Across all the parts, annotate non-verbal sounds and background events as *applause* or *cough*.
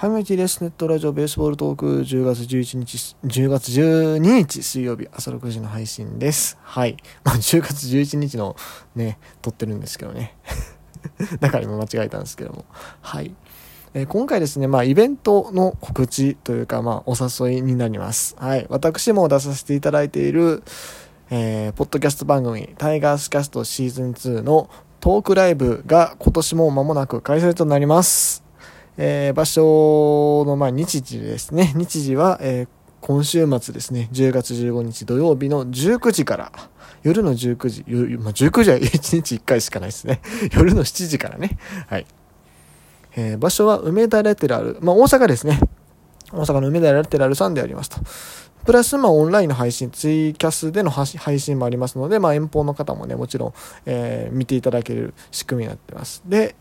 ハイティレスネットラジオベースボールトーク10月11日、10月12日水曜日朝6時の配信です。はい。*laughs* まあ、10月11日のね、撮ってるんですけどね。だから今間違えたんですけども。はい。えー、今回ですね、まあ、イベントの告知というか、まあ、お誘いになります。はい。私も出させていただいている、えー、ポッドキャスト番組、タイガースキャストシーズン2のトークライブが今年も間もなく開催となります。えー、場所の、まあ、日時ですね。日時は、えー、今週末ですね。10月15日土曜日の19時から、夜の19時、まあ、19時は1日1回しかないですね。*laughs* 夜の7時からね。はい。えー、場所は梅田レテラル、まあ、大阪ですね。大阪の梅田レテラルさんでありますと。プラス、まあ、オンラインの配信、ツイキャスでの配信もありますので、まあ、遠方の方もね、もちろん、えー、見ていただける仕組みになってます。で、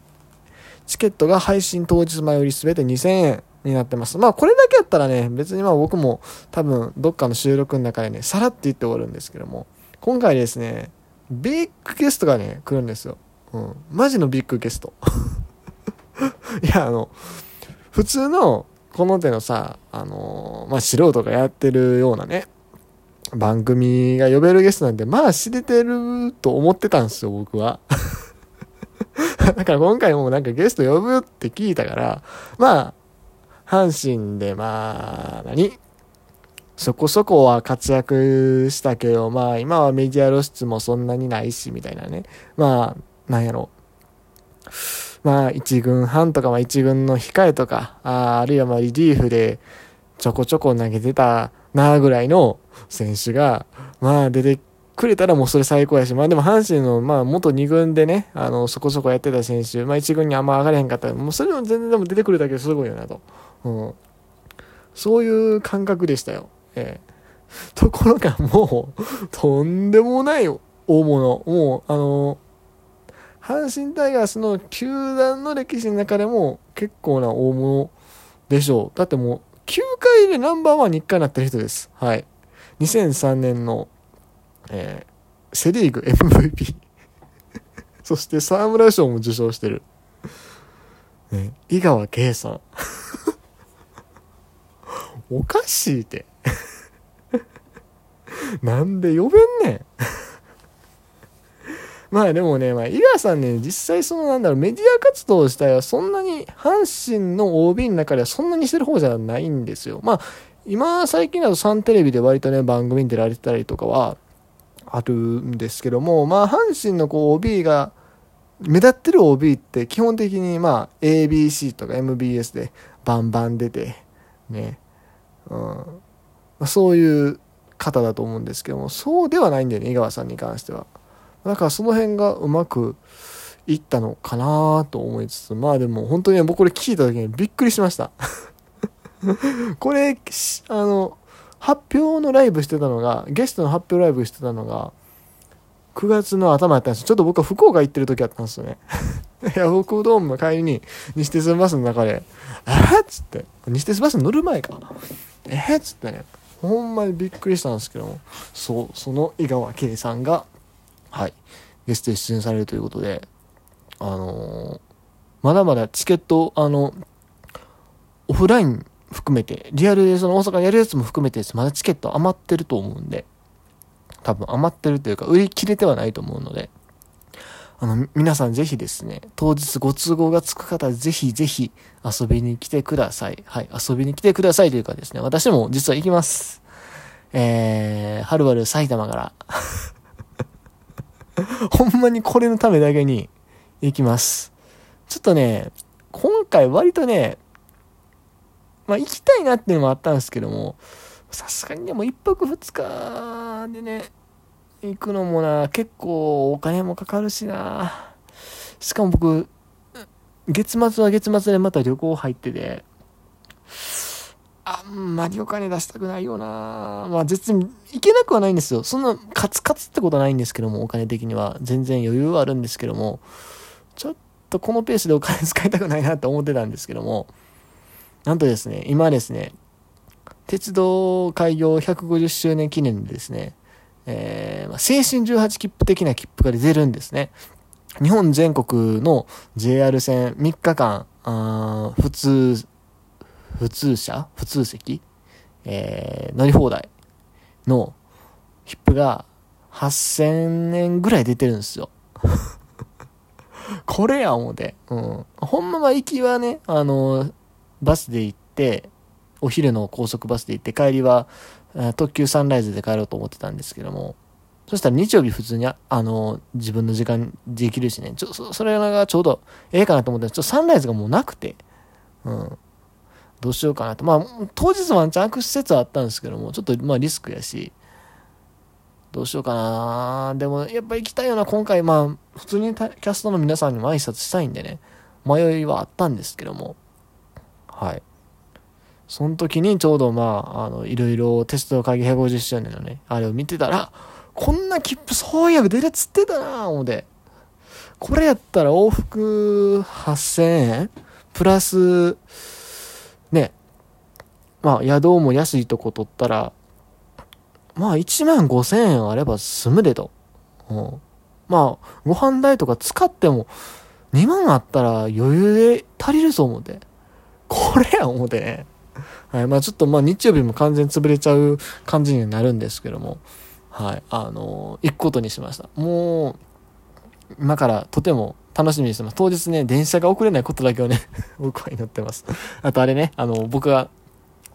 チケットが配信当日前より全て2000円になってます。まあこれだけやったらね、別にまあ僕も多分どっかの収録の中でね、さらって言って終わるんですけども、今回ですね、ビッグゲストがね、来るんですよ。うん。マジのビッグゲスト。*laughs* いや、あの、普通のこの手のさ、あのまあ素人がやってるようなね、番組が呼べるゲストなんて、まあ知れてると思ってたんですよ、僕は。*laughs* だから今回もなんかゲスト呼ぶって聞いたから、まあ、阪神でまあ、何？そこそこは活躍したけど、まあ今はメディア露出もそんなにないし、みたいなね。まあ、なんやろ。まあ一軍半とか、まあ一軍の控えとか、ああるいはまあリリーフでちょこちょこ投げてたなぐらいの選手が、まあ出てくれたらもうそれ最高やし、まあでも阪神の、まあ元2軍でね、あの、そこそこやってた選手、まあ1軍にあんま上がれへんかったら、もうそれも全然でも出てくるだけですごいよなと。うん。そういう感覚でしたよ。ええところがもう、とんでもない大物。もう、あの、阪神タイガースの球団の歴史の中でも結構な大物でしょう。だってもう、9回でナンバーワンに1回なってる人です。はい。2003年のえー、セリーグ MVP *laughs* そして沢村賞も受賞してる。ね、井川圭さん。*laughs* おかしいって *laughs* なんで呼べんねんまあでもね、まあ、井川さんね、実際そのなんだろう、メディア活動自体はそんなに、阪神の OB の中ではそんなにしてる方じゃないんですよ。まあ、今、最近だとサンテレビで割とね、番組に出られてたりとかは、あるんですけども、まあ、阪神のこう OB が、目立ってる OB って基本的にまあ ABC とか MBS でバンバン出て、ね、うん、ま、そういう方だと思うんですけども、そうではないんだよね、井川さんに関しては。だからその辺がうまくいったのかなと思いつつ、まあでも本当に僕これ聞いた時にびっくりしました。*laughs* これ、あの、発表のライブしてたのが、ゲストの発表ライブしてたのが、9月の頭やったんですよ。ちょっと僕は福岡行ってる時やったんですよね。*laughs* いや、北ドームの帰りに、西鉄バスの中で、えー、っつって、西鉄バス乗る前か。えー、っつってね、ほんまにびっくりしたんですけども、そう、その井川圭さんが、はい、ゲストで出演されるということで、あのー、まだまだチケット、あの、オフライン含めて、リアルでその大阪やるやつも含めてまだチケット余ってると思うんで、多分余ってるというか、売り切れてはないと思うので、あの、皆さんぜひですね、当日ご都合がつく方、ぜひぜひ遊びに来てください。はい、遊びに来てくださいというかですね、私も実は行きます。えー、はるばる埼玉から *laughs* ほんまにこれのためだけに行きます。ちょっとね、今回割とね、まあ行きたいなっていうのもあったんですけども、さすがにでも1泊2日でね、行くのもな、結構お金もかかるしな。しかも僕、月末は月末でまた旅行入ってて、あんまりお金出したくないよな。まあ絶に行けなくはないんですよ。そんなカツカツってことはないんですけども、お金的には。全然余裕はあるんですけども、ちょっとこのペースでお金使いたくないなって思ってたんですけども、なんとですね、今ですね、鉄道開業150周年記念でですね、えー、ま青春18切符的な切符が出るんですね。日本全国の JR 線3日間、あ普通、普通車普通席えー、乗り放題の切符が8000円ぐらい出てるんですよ。*laughs* これや思うて。うん。ほんまは行きはね、あの、バスで行って、お昼の高速バスで行って、帰りは、特急サンライズで帰ろうと思ってたんですけども、そしたら日曜日普通に、あの、自分の時間できるしね、ちょ、そそれがちょうどええかなと思ったら、ちょっとサンライズがもうなくて、うん。どうしようかなと。まあ、当日ワンチャン悪施設はあったんですけども、ちょっとまあリスクやし、どうしようかな。でも、やっぱ行きたいような、今回、まあ、普通にキャストの皆さんにも挨拶したいんでね、迷いはあったんですけども、はい。その時にちょうどまあ、あの、いろいろ鉄道会議150周年のね、あれを見てたら、こんな切符そういえば出るっつってたな思うて。これやったら往復8000円？プラス、ね、まあ、宿も安いとこ取ったら、まあ、1万5千円あれば済むでと。うん。まあ、ご飯代とか使っても、2万あったら余裕で足りるぞ思うて。これや思うてね。はい。まあちょっとまあ日曜日も完全潰れちゃう感じになるんですけども。はい。あのー、行くことにしました。もう、今からとても楽しみにしてます。当日ね、電車が遅れないことだけをね *laughs* 僕は祈ってます。あとあれね、あの、僕が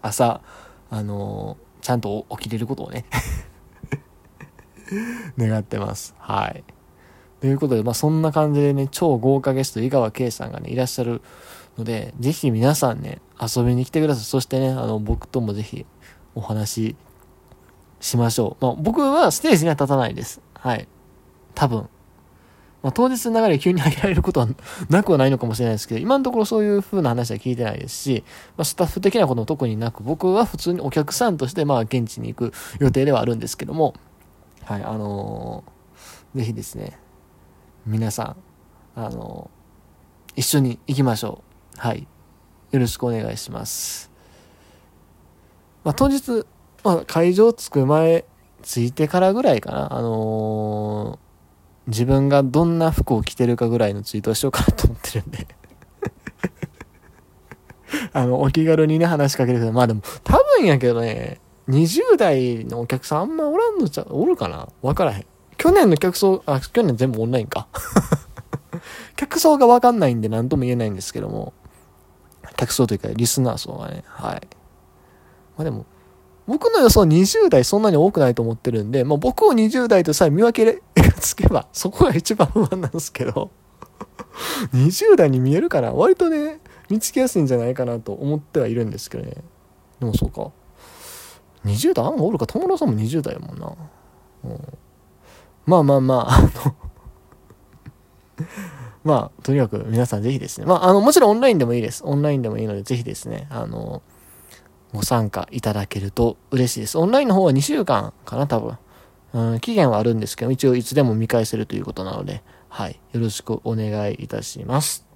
朝、あの、ちゃんと起きれることをね *laughs* 願ってます。はい。ということで、まあ、そんな感じでね、超豪華ゲスト、井川圭さんがね、いらっしゃるので、ぜひ皆さんね、遊びに来てください。そしてね、あの、僕ともぜひお話ししましょう。まあ、僕はステージには立たないです。はい。多分。まあ、当日の流れ急に上げられることは *laughs* なくはないのかもしれないですけど、今のところそういう風な話は聞いてないですし、まあ、スタッフ的なことも特になく、僕は普通にお客さんとして、まあ、現地に行く予定ではあるんですけども、はい、あのー、ぜひですね、皆さん、あのー、一緒に行きましょう。はい。よろしくお願いします。まあ、当日、まあ、会場着く前、着いてからぐらいかな、あのー自分がどんな服を着てるかぐらいのツイートをしようかなと思ってるんで *laughs* あの、お気軽にね、話しかけてください。まあでも、多分やけどね、20代のお客さんあんまおらんのちゃ、おるかなわからへん。去年の客層、あ、去年全部オンラインか。*laughs* 客層がわかんないんで何とも言えないんですけども、客層というかリスナー層がね、はい。まあでも、僕の予想20代そんなに多くないと思ってるんで、まあ、僕を20代とさえ見分けがつけば、*laughs* そこが一番不安なんですけど、*laughs* 20代に見えるから、割とね、見つけやすいんじゃないかなと思ってはいるんですけどね。でもそうか。20代あんまおるか、友達さんも20代やもんな。うん、まあまあまあ、あのまあ、とにかく皆さんぜひですね。まあ、あの、もちろんオンラインでもいいです。オンラインでもいいので、ぜひですね、あの、ご参加いただけると嬉しいです。オンラインの方は2週間かな、多分。うん、期限はあるんですけど、一応いつでも見返せるということなので、はい。よろしくお願いいたします。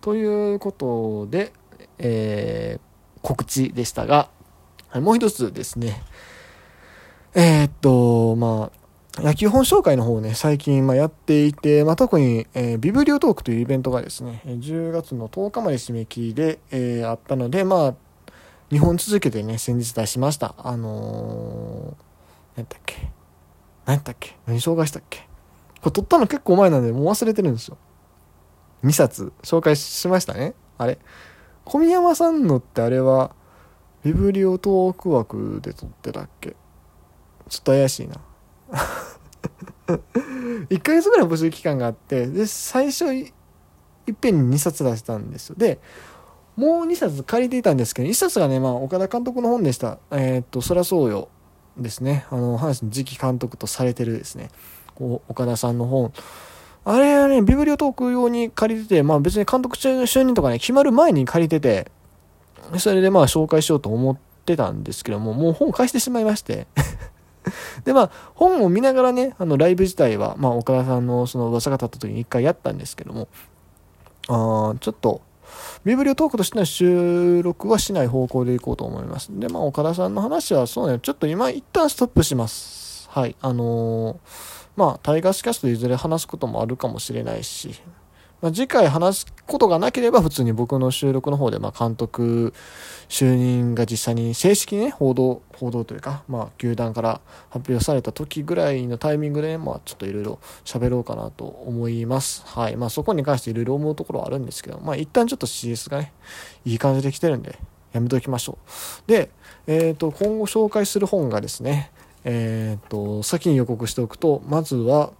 ということで、えー、告知でしたが、はい、もう一つですね。えー、っと、まあ、野球本紹介の方をね、最近、ま、やっていて、まあ、特に、えー、ビブリオトークというイベントがですね、10月の10日まで締め切りで、えー、あったので、まあ、2本続けてね、先日出しました。あのー、何だっけ？何だっけ？何紹介したっけ？これ撮ったの結構前なんで、もう忘れてるんですよ。2冊紹介しましたね。あれ？小宮山さんのってあれは、ビブリオトーク枠で撮ってたっけ？ちょっと怪しいな。*laughs* 1ヶ月ぐらい募集期間があって、で、最初い、っぺんに2冊出したんですよ。で、もう2冊借りていたんですけど、1冊がね、まあ、岡田監督の本でした。えー、っと、そらそうよですね。あの、阪神次期監督とされてるですね。こう、岡田さんの本。あれはね、ビブリオトーク用に借りてて、まあ別に監督中の就任とかね、決まる前に借りてて、それでまあ紹介しようと思ってたんですけども、もう本返してしまいましてで、まあ、本を見ながらね、あの、ライブ自体は、まあ、岡田さんのその噂が立った時に一回やったんですけども、あ、ちょっと、ビブリオトークとしての収録はしない方向でいこうと思います。で、まあ、岡田さんの話はそうね、ちょっと今一旦ストップします。はい。あのー、まあ、タイガースキャストいずれ話すこともあるかもしれないし、まあ、次回話すことがなければ普通に僕の収録の方で、ま監督就任が実際に正式にね、報道、報道というか、まあ、球団から発表された時ぐらいのタイミングで、ね、まあ、ちょっといろいろ喋ろうかなと思います。はい。まあ、そこに関していろいろ思うところはあるんですけど、まあ、一旦ちょっと CS がね、いい感じで来てるんで、やめておきましょう。で、えっ、ー、と、今後紹介する本がですね、えっ、ー、と、先に予告しておくと、まずは、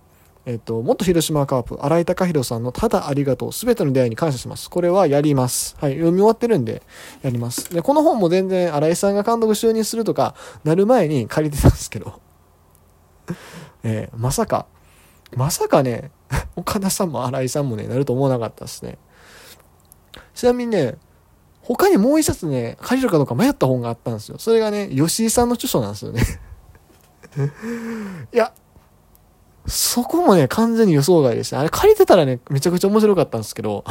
えっと、元広島カープ、新井貴弘さんのただありがとう、すべての出会いに感謝します。これはやります。はい、読み終わってるんで、やります。で、この本も全然新井さんが監督就任するとか、なる前に借りてたんですけど、*laughs* えー、まさか、まさかね、*laughs* 岡田さんも新井さんもね、なると思わなかったですね。ちなみにね、他にもう一冊ね、借りるかどうか迷った本があったんですよ。それがね、吉井さんの著書なんですよね *laughs* いや、そこもね、完全に予想外でした。あれ借りてたらね、めちゃくちゃ面白かったんですけど。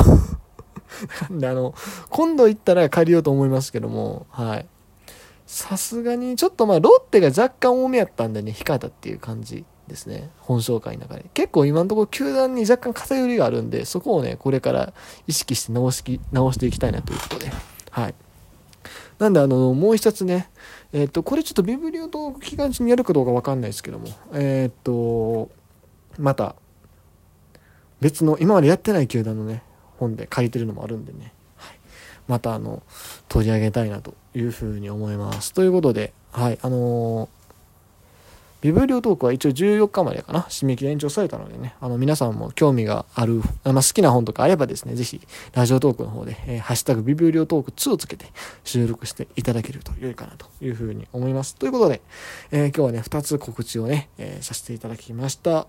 な *laughs* んであの、今度行ったら借りようと思いますけども、はい。さすがに、ちょっとまあ、ロッテが若干多めやったんでね、控えたっていう感じですね。本紹介の中で。結構今のところ球団に若干偏りがあるんで、そこをね、これから意識して直し直していきたいなということで。はい。なんであの、もう一つね、えっ、と、これちょっとビブリオトーク期間中にやるかどうかわかんないですけども、えっ、と、また別の今までやってない球団のね本で書いてるのもあるんでね、はい、またあの取り上げたいなというふうに思います。ということではいあのー、ビブリオトークは一応14日までかな。締め切り延長されたのでね。あの皆さんも興味がある、まあ、好きな本とかあればですねぜひラジオトークの方で、えー、ハッシュタグビブリオトーク2をつけて収録していただけると良いかなというふうに思います。ということで、えー、今日はね2つ告知をね、えさせていただきました。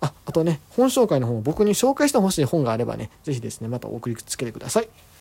あ、あとね、本紹介の方、僕に紹介してほしい本があればね、是非ですね、またお送りつけてください。